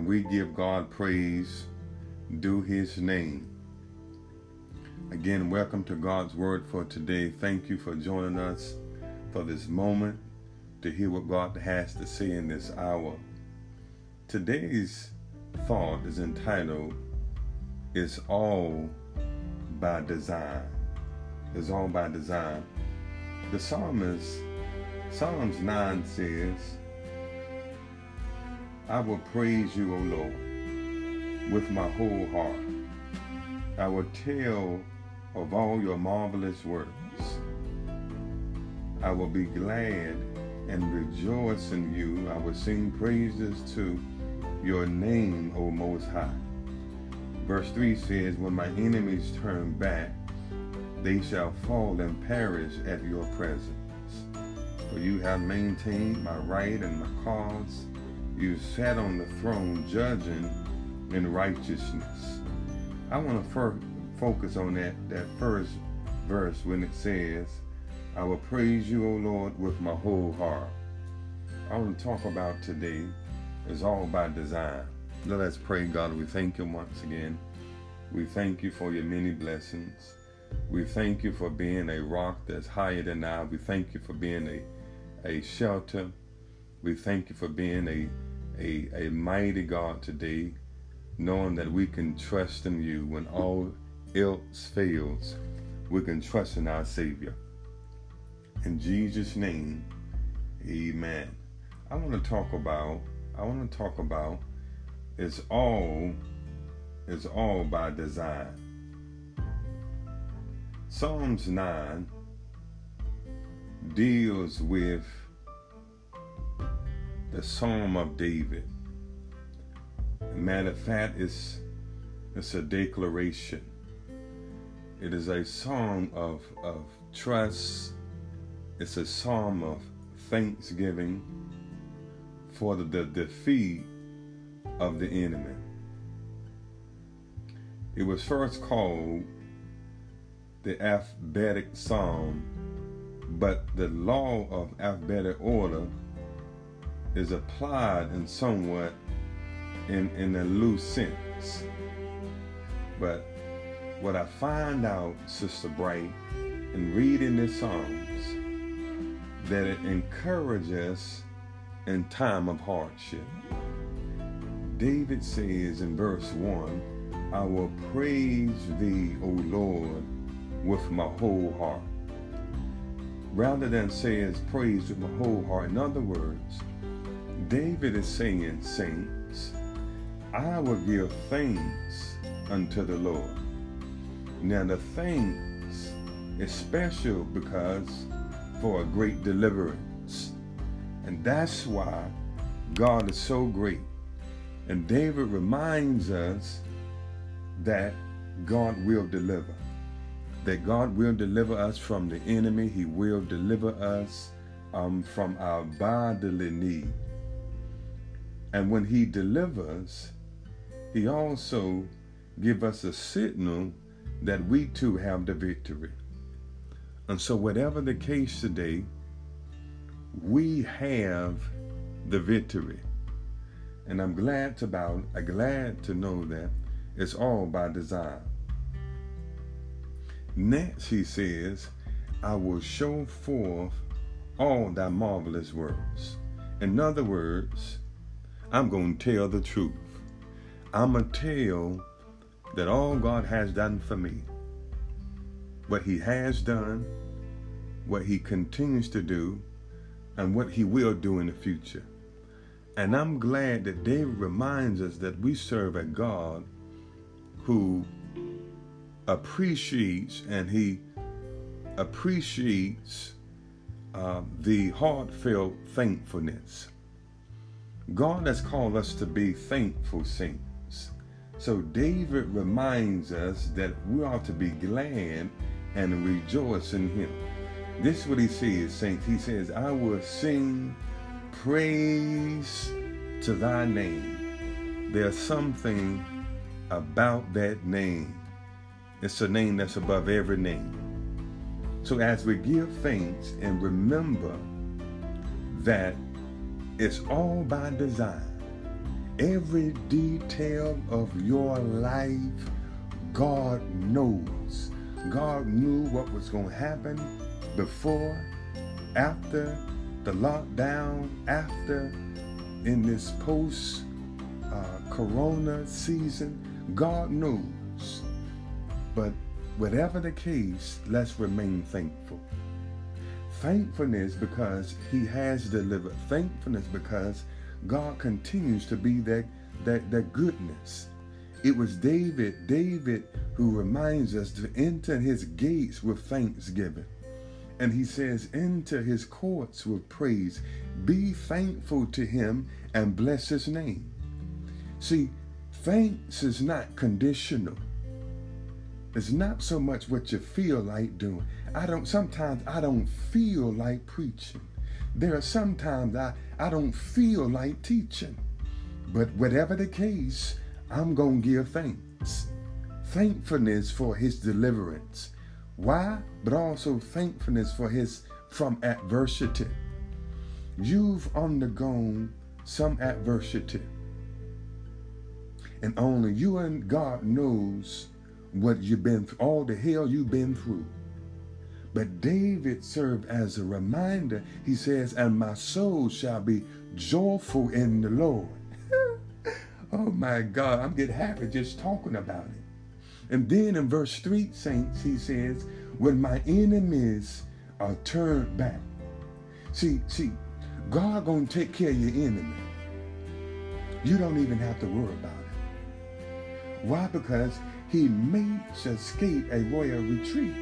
and we give God praise due his name. Again, welcome to God's Word for today. Thank you for joining us for this moment to hear what God has to say in this hour. Today's thought is entitled, It's All by Design. It's All by Design. The psalmist, Psalms 9 says, I will praise you, O Lord, with my whole heart. I will tell of all your marvelous works. I will be glad and rejoice in you. I will sing praises to your name, O Most High. Verse 3 says, When my enemies turn back, they shall fall and perish at your presence. For you have maintained my right and my cause. You sat on the throne judging in righteousness. I want to fir- focus on that, that first verse when it says, I will praise you, O Lord, with my whole heart. I want to talk about today is all by design. Let us pray, God. We thank you once again. We thank you for your many blessings. We thank you for being a rock that's higher than I. We thank you for being a, a shelter. We thank you for being a, a, a mighty God today, knowing that we can trust in you when all else fails. We can trust in our Savior. In Jesus' name, amen. I want to talk about, I want to talk about it's all, it's all by design. Psalms 9 deals with the Psalm of David. Matter of fact, it's, it's a declaration. It is a song of, of trust. It's a psalm of thanksgiving for the, the defeat of the enemy. It was first called the alphabetic psalm, but the law of alphabetic order is applied in somewhat in, in a loose sense. But what I find out, Sister Bright, in reading the Psalms, that it encourages in time of hardship. David says in verse 1, I will praise thee, O Lord, with my whole heart. Rather than says praise with my whole heart, in other words, David is saying, saints, I will give thanks unto the Lord. Now the thanks is special because for a great deliverance. And that's why God is so great. And David reminds us that God will deliver. That God will deliver us from the enemy. He will deliver us um, from our bodily need. And when he delivers, he also give us a signal that we too have the victory. And so whatever the case today, we have the victory. And I'm glad to about uh, I'm glad to know that it's all by design. Next he says, I will show forth all thy marvelous works. In other words, I'm going to tell the truth. I'm going to tell that all God has done for me, what He has done, what He continues to do, and what He will do in the future. And I'm glad that David reminds us that we serve a God who appreciates and He appreciates uh, the heartfelt thankfulness. God has called us to be thankful saints. So David reminds us that we are to be glad and rejoice in him. This is what he says, saints. He says, I will sing praise to thy name. There's something about that name. It's a name that's above every name. So as we give thanks and remember that it's all by design. Every detail of your life, God knows. God knew what was going to happen before, after the lockdown, after in this post uh, corona season. God knows. But whatever the case, let's remain thankful. Thankfulness because He has delivered. Thankfulness because God continues to be that, that, that goodness. It was David, David, who reminds us to enter his gates with thanksgiving. And he says, enter his courts with praise. Be thankful to him and bless his name. See, thanks is not conditional. It's not so much what you feel like doing. I don't sometimes I don't feel like preaching. There are sometimes I, I don't feel like teaching. But whatever the case, I'm to give thanks. Thankfulness for his deliverance. Why? But also thankfulness for his from adversity. You've undergone some adversity. And only you and God knows what you've been through, all the hell you've been through. But David served as a reminder. He says, And my soul shall be joyful in the Lord. oh my God, I'm getting happy just talking about it. And then in verse 3, saints, he says, When my enemies are turned back. See, see, God gonna take care of your enemy. You don't even have to worry about it. Why? Because he makes escape a royal retreat.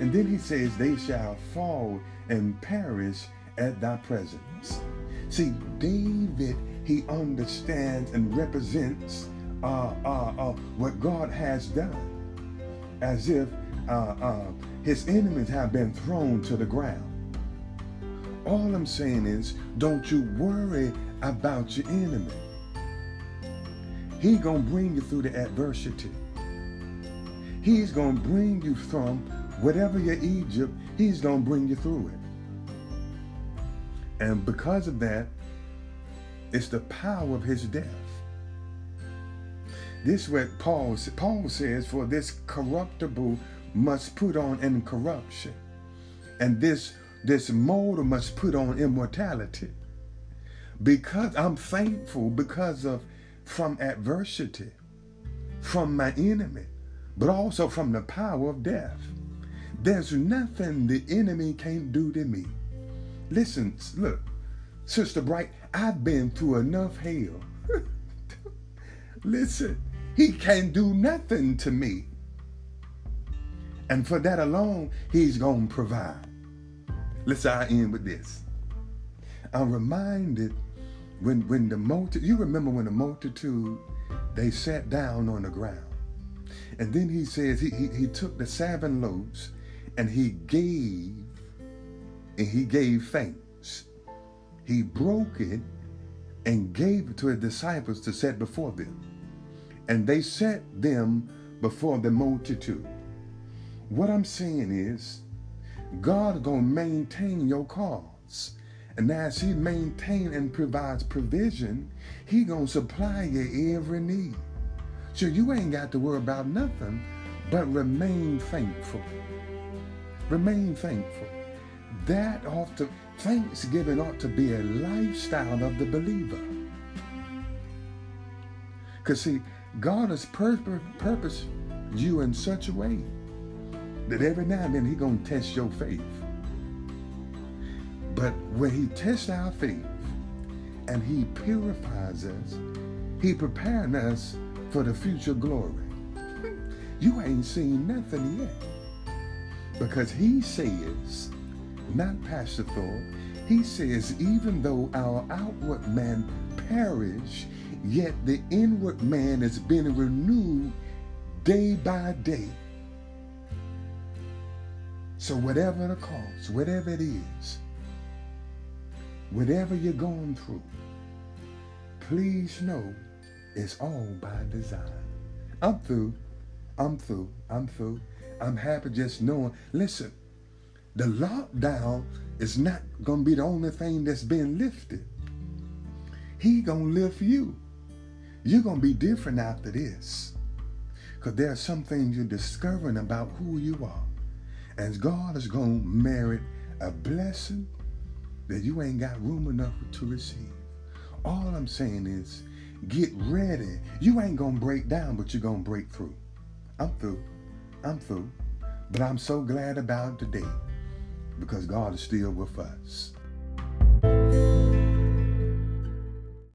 And then he says, They shall fall and perish at thy presence. See, David, he understands and represents uh, uh, uh, what God has done, as if uh, uh, his enemies have been thrown to the ground. All I'm saying is, don't you worry about your enemy. He gonna bring you through the adversity. He's gonna bring you from whatever your Egypt, he's gonna bring you through it. And because of that, it's the power of his death. This is what Paul Paul says, for this corruptible must put on incorruption, and this this mortal must put on immortality. Because I'm thankful because of from adversity, from my enemy, but also from the power of death. There's nothing the enemy can't do to me. Listen, look, Sister Bright, I've been through enough hell. Listen, he can't do nothing to me. And for that alone, he's going to provide. Let's I end with this. I'm reminded when when the multitude, you remember when the multitude, they sat down on the ground. And then he says he, he, he took the seven loaves and he gave, and he gave thanks. He broke it and gave it to his disciples to set before them. And they set them before the multitude. What I'm saying is, God gonna maintain your cause. And as he maintains and provides provision, he gonna supply your every need. So you ain't got to worry about nothing, but remain thankful. Remain thankful. That ought to, thanksgiving ought to be a lifestyle of the believer. Because see, God has purpose, purpose you in such a way that every now and then He gonna test your faith. But when He tests our faith and He purifies us, He preparing us for the future glory. you ain't seen nothing yet. Because He says, not Pastor Thorpe, He says, even though our outward man perish, yet the inward man has been renewed day by day. So, whatever the cause, whatever it is, whatever you're going through, please know it's all by design. I'm through. I'm through. I'm through. I'm happy just knowing. Listen, the lockdown is not going to be the only thing that's been lifted. He gonna lift you. You're gonna be different after this. Because there are some things you're discovering about who you are. And God is gonna merit a blessing that you ain't got room enough to receive. All I'm saying is get ready. You ain't gonna break down, but you're gonna break through. I'm through. I'm through. But I'm so glad about today because God is still with us.